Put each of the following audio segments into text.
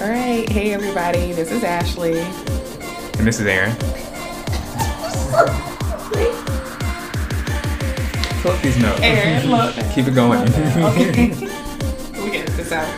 All right. Hey, everybody. This is Ashley. And this is Aaron. Up these notes. Aaron, look. Keep it going. Okay. we get this out.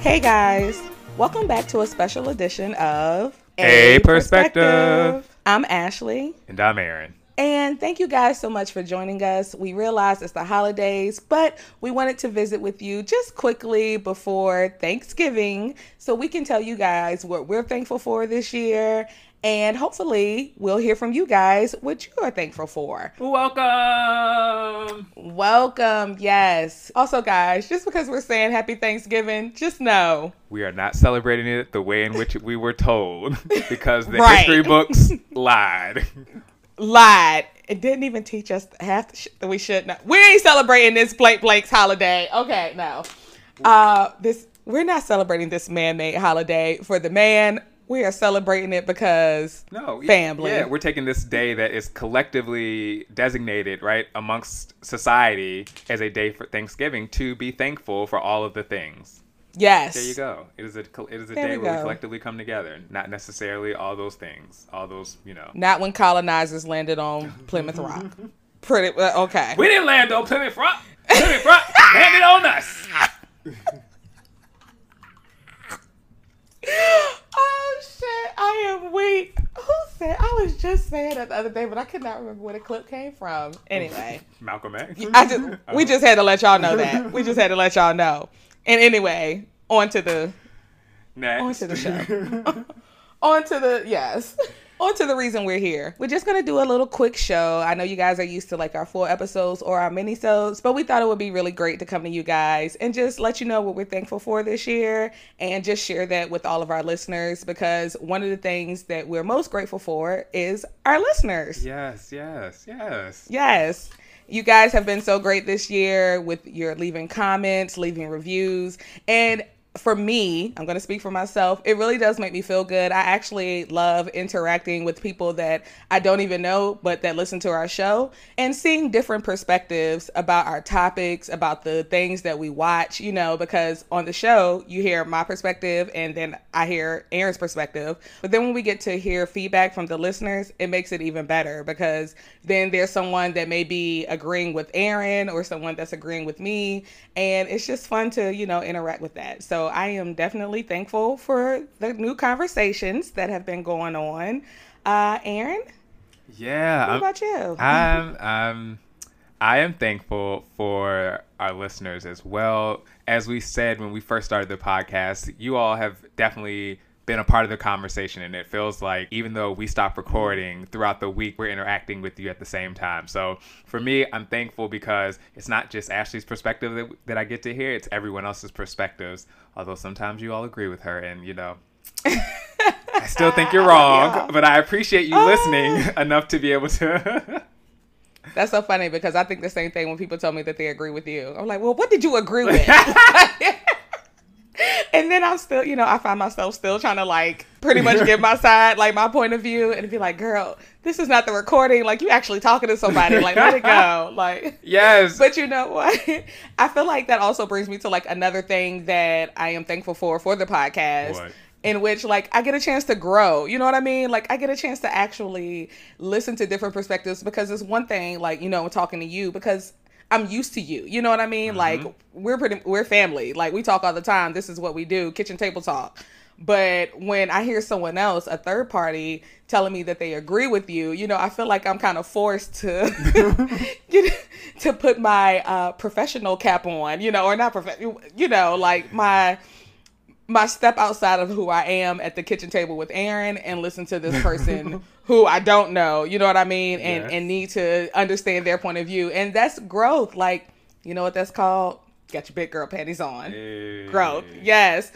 Hey guys, welcome back to a special edition of A Perspective. I'm Ashley. and I'm Aaron. And thank you guys so much for joining us. We realize it's the holidays, but we wanted to visit with you just quickly before Thanksgiving so we can tell you guys what we're thankful for this year. And hopefully, we'll hear from you guys what you are thankful for. Welcome. Welcome, yes. Also, guys, just because we're saying happy Thanksgiving, just know We are not celebrating it the way in which we were told because the Right. history books lied. lied. It didn't even teach us half the shit that we should know. We ain't celebrating this Blake Blake's holiday. Okay, no. Uh, this we're not celebrating this man-made holiday for the man. We are celebrating it because No, family. Yeah, we're taking this day that is collectively designated, right, amongst society as a day for Thanksgiving to be thankful for all of the things. yes. There you go. It is a it is a There day we where we collectively come together, not necessarily all those things, all those, you know. Not when colonizers landed on Plymouth Rock. Pretty well, okay. We didn't land on Plymouth Rock. Plymouth Rock landed on us. oh shit, I am weak. Who said? I was just saying that the other day, but I could not remember where the clip came from. Anyway. Malcolm X. I just we just had to let y'all know that. We just had to let y'all know. And anyway, on to the Next. on to the show. on to the yes. On to the reason we're here. We're just gonna do a little quick show. I know you guys are used to like our full episodes or our mini-sodes, but we thought it would be really great to come to you guys and just let you know what we're thankful for this year and just share that with all of our listeners because one of the things that we're most grateful for is our listeners. yes, yes, yes. Yes. You guys have been so great this year with your leaving comments, leaving reviews. And for me, I'm going to speak for myself. It really does make me feel good. I actually love interacting with people that I don't even know, but that listen to our show and seeing different perspectives about our topics, about the things that we watch, you know, because on the show, you hear my perspective and then I hear Aaron's perspective. But then when we get to hear feedback from the listeners, it makes it even better because then there's someone that may be agreeing with Aaron or someone that's agreeing with me. And it's just fun to, you know, interact with that. So I am definitely thankful for the new conversations that have been going on. Uh, Aaron, Yeah. what I'm- about you? I'm um I am thankful for our listeners as well. As we said when we first started the podcast, you all have definitely been a part of the conversation and it feels like even though we stop recording throughout the week we're interacting with you at the same time so for me i'm thankful because it's not just ashley's perspective that, that i get to hear it's everyone else's perspectives although sometimes you all agree with her and you know i still think you're wrong Yeah. but i appreciate you listening ah. enough to be able to That's so funny because I think the same thing when people tell me that they agree with you. I'm like, well, what did you agree with? and then I'm still, you know, I find myself still trying to like pretty much give my side, like my point of view, and be like, girl, this is not the recording. Like, you actually talking to somebody. Like, let it go. Like, yes but you know what? I feel like that also brings me to like another thing that I am thankful for for the podcast. What? In which, like, I get a chance to grow. You know what I mean? Like, I get a chance to actually listen to different perspectives because it's one thing, like, you know, talking to you because I'm used to you. You know what I mean? Like, we're pretty, we're family. Like, we talk all the time. This is what we do kitchen table talk. But when I hear someone else, a third party, telling me that they agree with you, you know, I feel like I'm kind of forced to know, to put my uh, professional cap on, you know, or not professional, you know, like my my step outside of who I am at the kitchen table with Aaron and listen to this person who I don't know, you know what I mean, and Yes. and need to understand their point of view, and that's growth. Like, you know what that's called? Got your big girl panties on. Growth, yes.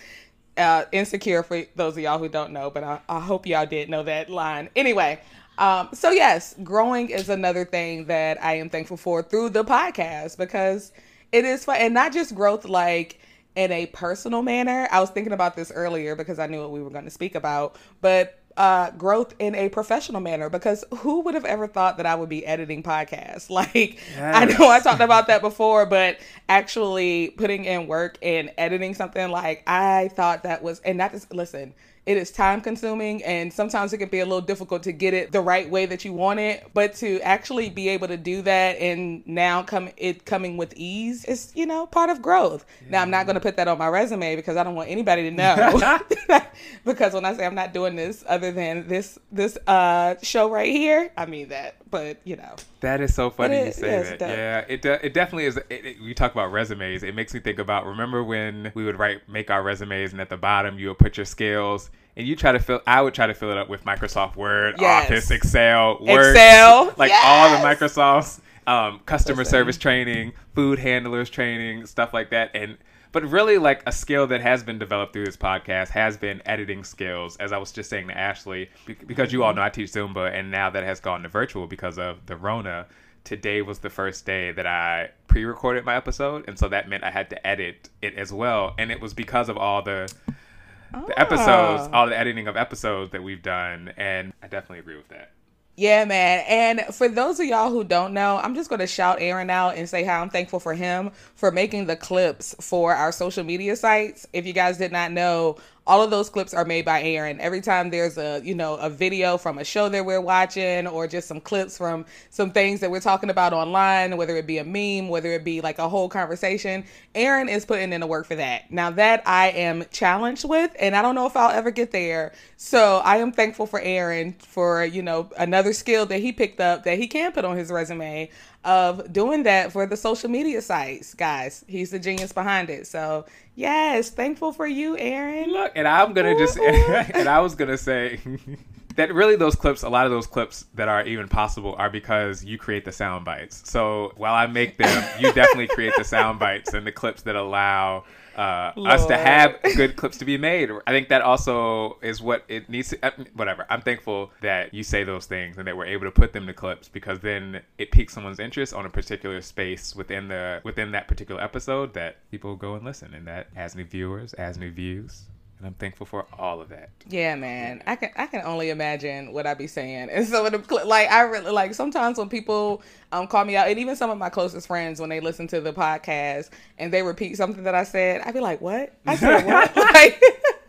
Uh, insecure for those of y'all who don't know, but I, I hope y'all did know that line. Anyway, Um, so yes, growing is another thing that I am thankful for through the podcast because it is fun and not just growth like in a personal manner. I was thinking about this earlier because I knew what we were going to speak about, but uh, growth in a professional manner because who would have ever thought that I would be editing podcasts? Like, yes. I know I talked about that before, but actually putting in work and editing something, like, I thought that was, and not just, listen, it is time consuming and sometimes it can be a little difficult to get it the right way that you want it. But to actually be able to do that and now come it coming with ease is you know part of growth. Yeah. now i'm not going to put that on my resume because i don't want anybody to know. Because when i say i'm not doing this other than this this uh show right here i mean that but you know that is so funny it, you say yes, that yeah it, de- it definitely is it, it, we talk about resumes it makes me think about remember when we would write make our resumes and at the bottom you would put your skills and you try to fill I would try to fill it up with Microsoft Word, yes. Office, Excel, Word, Excel, like yes. all the Microsofts, um, customer Listen. service training, food handlers training, stuff like that. And but really like a skill that has been developed through this podcast has been editing skills as i was just saying to ashley because you all mm-hmm. know i teach zumba and now that has gone to virtual because of the rona today was the first day that i pre-recorded my episode and so that meant i had to edit it as well and it was because of all the the episodes, ah. all the editing of episodes that we've done, and I definitely agree with that. Yeah, man. And for those of y'all who don't know, I'm just going to shout Aaron out and say how I'm thankful for him for making the clips for our social media sites. If you guys did not know, all of those clips are made by Aaron. Every time there's a, you know, a video from a show that we're watching or just some clips from some things that we're talking about online, whether it be a meme, whether it be like a whole conversation, Aaron is putting in the work for that. Now that I am challenged with and I don't know if I'll ever get there. So I am thankful for Aaron for, you know, another skill that he picked up that he can put on his resume of doing that for the social media sites, guys. He's the genius behind it. So yes, thankful for you, Aaron. Look, and I'm gonna just and I was gonna say that really those clips, a lot of those clips that are even possible are because you create the sound bites. So while I make them, you definitely create the sound bites and the clips that allow uh, us to have good clips to be made. I think that also is what it needs to. Uh, whatever. I'm thankful that you say those things and that we're able to put them to clips because then it piques someone's interest on a particular space within the within that particular episode that people go and listen, and that has new viewers, has new views and I'm thankful for all of that. Yeah, man. I can I can only imagine what I'd be saying. And so the like I really like sometimes when people um call me out, and even some of my closest friends when they listen to the podcast and they repeat something that I said, I'd be like, "What? I said what?" like,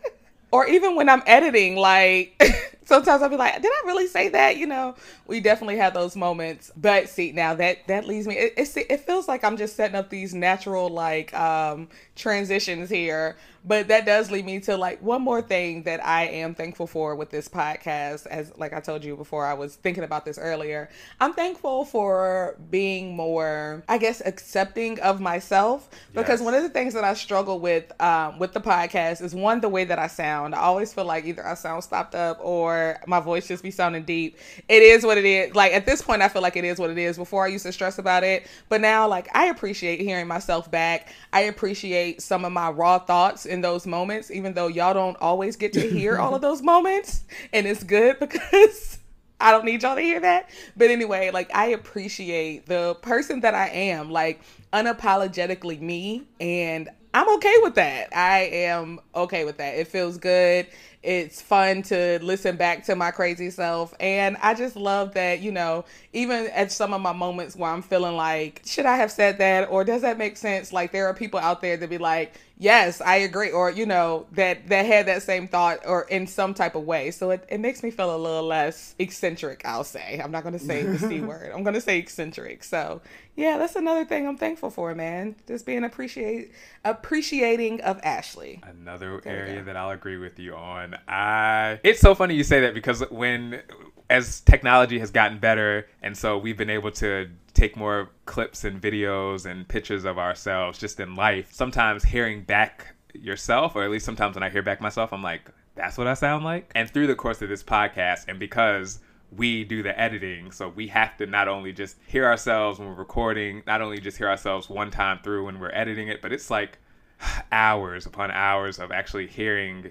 or even when I'm editing, like. sometimes I'll be like, did I really say that? You know, we definitely have those moments. But see, now that that leads me. It, it, it feels like I'm just setting up these natural like um transitions here but that does lead me to like one more thing that I am thankful for with this podcast. As like I told you before, I was thinking about this earlier. I'm thankful for being more, I guess, accepting of myself because yes. one of the things that I struggle with um, with the podcast is one the way that I sound. I always feel like either I sound stopped up or my voice just be sounding deep. It is what it is. Like at this point, I feel like it is what it is. Before I used to stress about it, but now like I appreciate hearing myself back. I appreciate some of my raw thoughts in those moments, even though y'all don't always get to hear all of those moments. And it's good because I don't need y'all to hear that. But anyway, like I appreciate the person that I am, like unapologetically me. And I'm okay with that. I am okay with that. It feels good it's fun to listen back to my crazy self. And I just love that, you know, even at some of my moments where I'm feeling like, should I have said that? Or does that make sense? Like there are people out there that be like, yes, I agree. Or, you know, that, that had that same thought or in some type of way. So it, it makes me feel a little less eccentric, I'll say. I'm not going to say the C word. I'm going to say eccentric. So yeah, that's another thing I'm thankful for, man. Just being appreciate appreciating of Ashley. Another there area that I'll agree with you on. I it's so funny you say that because when as technology has gotten better and so we've been able to take more clips and videos and pictures of ourselves just in life. Sometimes hearing back yourself or at least sometimes when I hear back myself I'm like that's what I sound like. And through the course of this podcast and because we do the editing. So we have to not only just hear ourselves when we're recording, not only just hear ourselves one time through when we're editing it, but it's like hours upon hours of actually hearing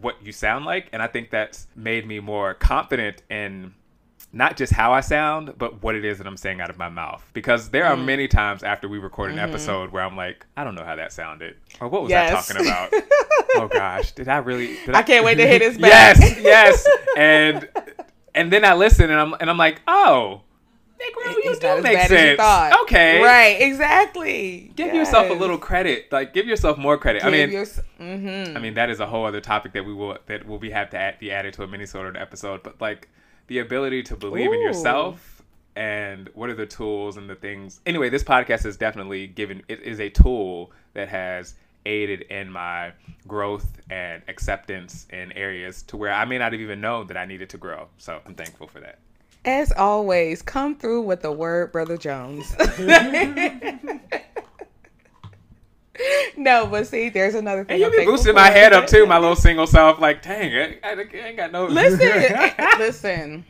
what you sound like. And I think that's made me more confident in not just how I sound, but what it is that I'm saying out of my mouth. Because there are Mm. many times after we record an Mhm. episode where I'm like, I don't know how that sounded. Or what was Yes. I talking about? oh gosh, did I really? Did I can't wait to hit his back. yes, yes. And and then I listen and I'm and I'm like, oh, Negro, you It's do make you sense. thought. Okay, Right, exactly. Give yourself a little credit. Like give yourself more credit. I Give mean, yours- mhm. I mean that is a whole other topic that we will that will be have to add, be added to a mini sort of episode. But like the ability to believe in yourself and what are the tools and the things. Anyway, this podcast is definitely given. It is a tool that has aided in my growth and acceptance in areas to where I may not have even known that I needed to grow. So I'm thankful for that. As always, come through with the word, Brother Jones. no, but see, there's another thing. And you be boosting my head up too, my little single self. Like, dang, I, I, I ain't got no. listen, listen.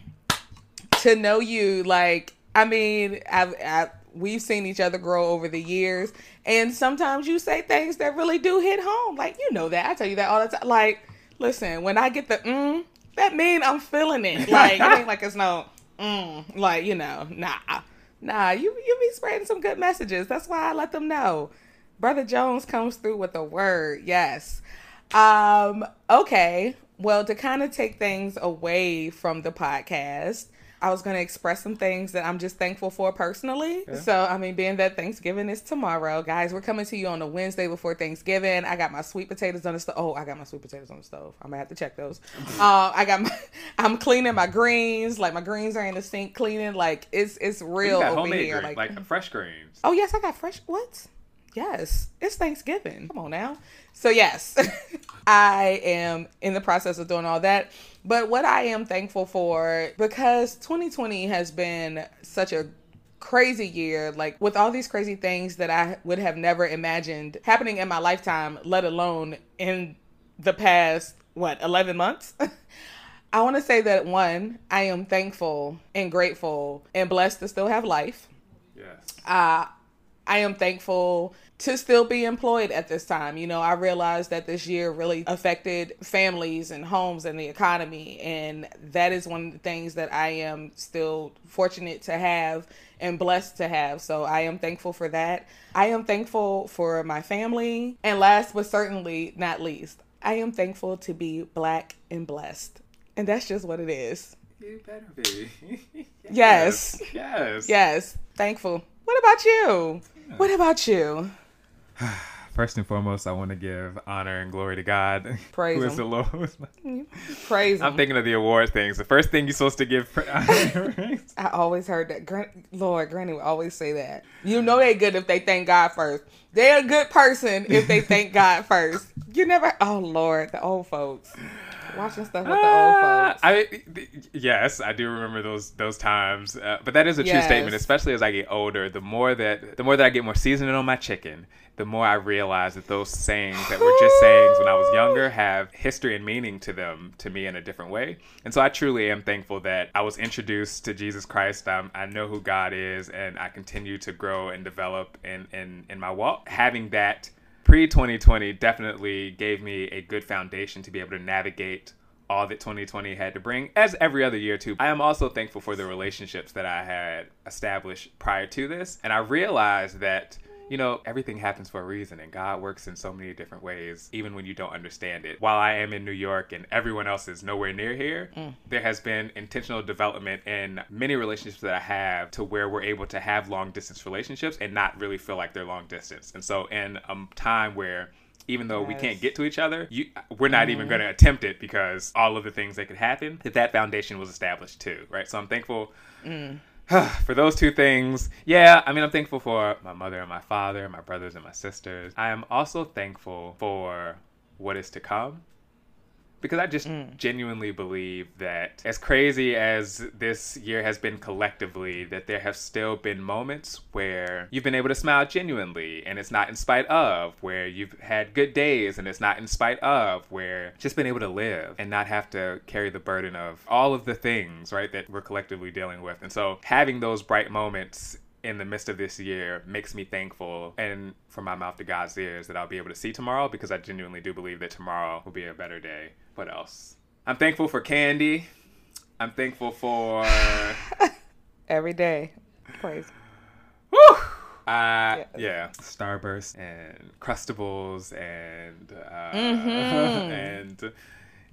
To know you, like, I mean, I've, i we've seen each other grow over the years, and sometimes you say things that really do hit home. Like, you know that I tell you that all the time. Like, listen, when I get the mm, that mean I'm feeling it. Like, it ain't like it's no mm, like you know, nah, nah. You you be spreading some good messages. That's why I let them know. Brother Jones comes through with a word. Yes. Um, okay. Well, to kind of take things away from the podcast, I was going to express some things that I'm just thankful for personally. Yeah. So, I mean, being that Thanksgiving is tomorrow, guys, we're coming to you on the Wednesday before Thanksgiving. I got my sweet potatoes on the stove. Oh, I got my sweet potatoes on the stove. I'm gonna have to check those. uh, I got my. I'm cleaning my greens. Like my greens are in the sink cleaning. Like it's it's real over homemade here. green, Like, like, fresh greens. Oh yes, I got fresh. What? Yes, it's Thanksgiving. Come on now. So yes, I am in the process of doing all that. But what I am thankful for because 2020 has been such a crazy year like with all these crazy things that I would have never imagined happening in my lifetime let alone in the past what 11 months I want to say that one I am thankful and grateful and blessed to still have life Yes. uh, I am thankful to still be employed at this time. You know, I realized that this year really affected families and homes and the economy. And that is one of the things that I am still fortunate to have and blessed to have. So I am thankful for that. I am thankful for my family. And last but certainly not least, I am thankful to be black and blessed. And that's just what it is. You better be. Yes. Yes. Yes, thankful. What about you? What about you? First and foremost, I want to give honor and glory to God, Praise who is him. the Lord. Praise I'm him. thinking of the award things. The first thing you're supposed to give. I always heard that. Gran- Lord, Granny would always say that. You know they good if they thank God first. They're a good person if they thank God first. You never. Oh Lord, the old folks watching stuff with the old Ah, folks. I th- yes, I do remember those those times. Uh, but that is a true statement, especially as I get older. The more that the more that I get more seasoning on my chicken, the more I realize that those sayings that were just sayings when I was younger have history and meaning to them to me in a different way. And so I truly am thankful that I was introduced to Jesus Christ. Um, I know who God is, and I continue to grow and develop in in, in my walk. Having that pre 2020 definitely gave me a good foundation to be able to navigate all that 2020 had to bring, as every other year too. I am also thankful for the relationships that I had established prior to this, and I realized that. You know, everything happens for a reason, and God works in so many different ways, even when you don't understand it. While I am in New York and everyone else is nowhere near here, mm. there has been intentional development in many relationships that I have to where we're able to have long distance relationships and not really feel like they're long distance. And so, in a time where even though we can't get to each other, you, we're not even mm-hmm. going to attempt it because all of the things that could happen, that that foundation was established too, right? So I'm thankful mm. for those two things. Yeah, I mean, I'm thankful for my mother and my father, my brothers and my sisters. I am also thankful for what is to come because I just mm. genuinely believe that as crazy as this year has been collectively, that there have still been moments where you've been able to smile genuinely and it's not in spite of, where you've had good days and it's not in spite of, where just been able to live and not have to carry the burden of all of the things, right, that we're collectively dealing with. And so having those bright moments in the midst of this year makes me thankful and from my mouth to God's ears that I'll be able to see tomorrow because I genuinely do believe that tomorrow will be a better day. What else? I'm thankful for candy. I'm thankful for. Every day. Praise. Woo! Uh, yeah, Starburst and Crustables and uh, and you The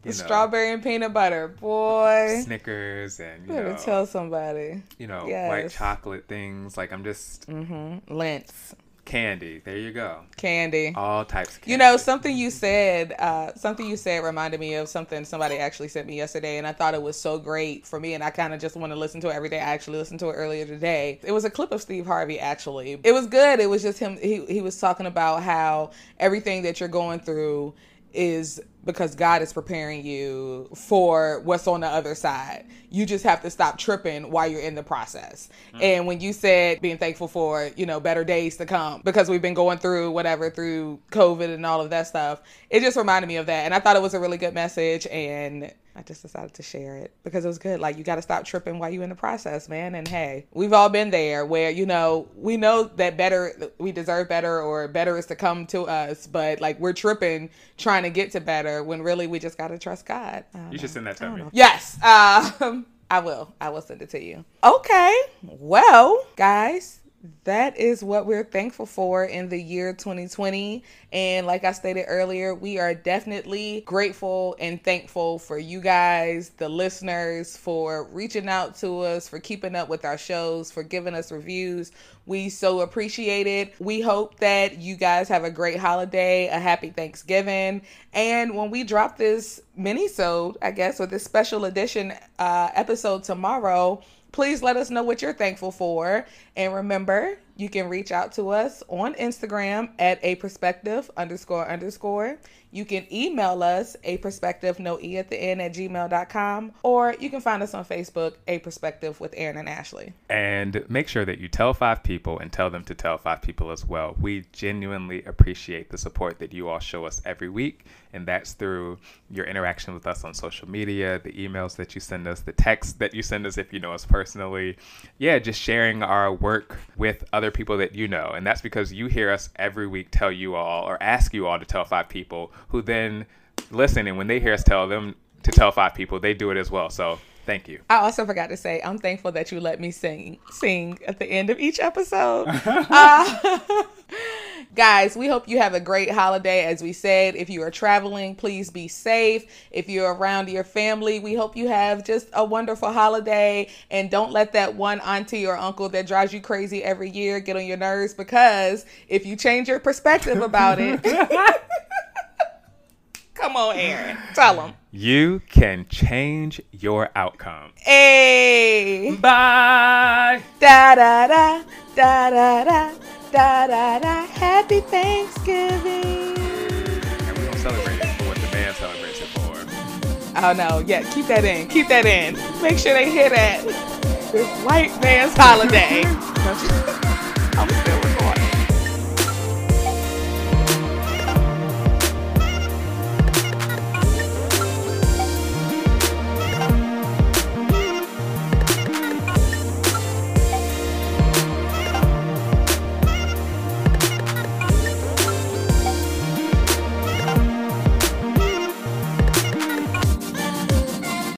know, strawberry and peanut butter, boy. Snickers and you Better know, tell somebody. you know, white chocolate things. Like I'm just Mm-hmm. Lindt's, candy. There you go. candy. All types. Of candy. You know, something you said, uh, something you said reminded me of something somebody actually sent me yesterday, and I thought it was so great for me, and I kind of just want to listen to it every day. I actually listened to it earlier today. It was a clip of Steve Harvey, actually. It was good. It was just him. He he was talking about how everything that you're going through is because God is preparing you for what's on the other side. You just have to stop tripping while you're in the process. Mm. And when you said being thankful for, you know, better days to come because we've been going through whatever through COVID and all of that stuff, it just reminded me of that. And I thought it was a really good message and I just decided to share it because it was good. Like you got to stop tripping while you're in the process, man. And hey, we've all been there where you know we know that better, we deserve better, or better is to come to us, but like we're tripping trying to get to better when really we just got to trust God. You should know. send that to me. know. Yes, um, I will. I will send it to you. Okay. Well, guys. That is what we're thankful for in the year 2020. And like I stated earlier, we are definitely grateful and thankful for you guys, the listeners, for reaching out to us, for keeping up with our shows, for giving us reviews. We so appreciate it. We hope that you guys have a great holiday, a happy Thanksgiving. And when we drop this mini-sode, I guess, or this special edition uh, episode tomorrow, please let us know what you're thankful for. And remember, you can reach out to us on Instagram at a perspective underscore underscore. You can email us a perspective, no E at the end at gmail.com, or you can find us on Facebook, a perspective with Aaron and Ashley. And make sure that you tell five people and tell them to tell five people as well. We genuinely appreciate the support that you all show us every week. And that's through your interaction with us on social media, the emails that you send us, the texts that you send us if you know us personally. Yeah, just sharing our work with other people that you know. And that's because you hear us every week tell you all or ask you all to tell five people who then listen. And when they hear us tell them to tell five people, they do it as well. So thank you. I also forgot to say I'm thankful that you let me sing sing at the end of each episode. Uh, guys, we hope you have a great holiday. As we said, if you are traveling, please be safe. If you're around your family, we hope you have just a wonderful holiday. And don't let that one auntie or uncle that drives you crazy every year get on your nerves because if you change your perspective about it, come on, Aaron, tell them. You can change your outcome. Hey. Bye. Da da da da da da da da da. Happy Thanksgiving. And we don't celebrate it for what the band celebrates it for. Oh no, yeah, keep that in. Keep that in. Make sure they hear that. This white man's holiday.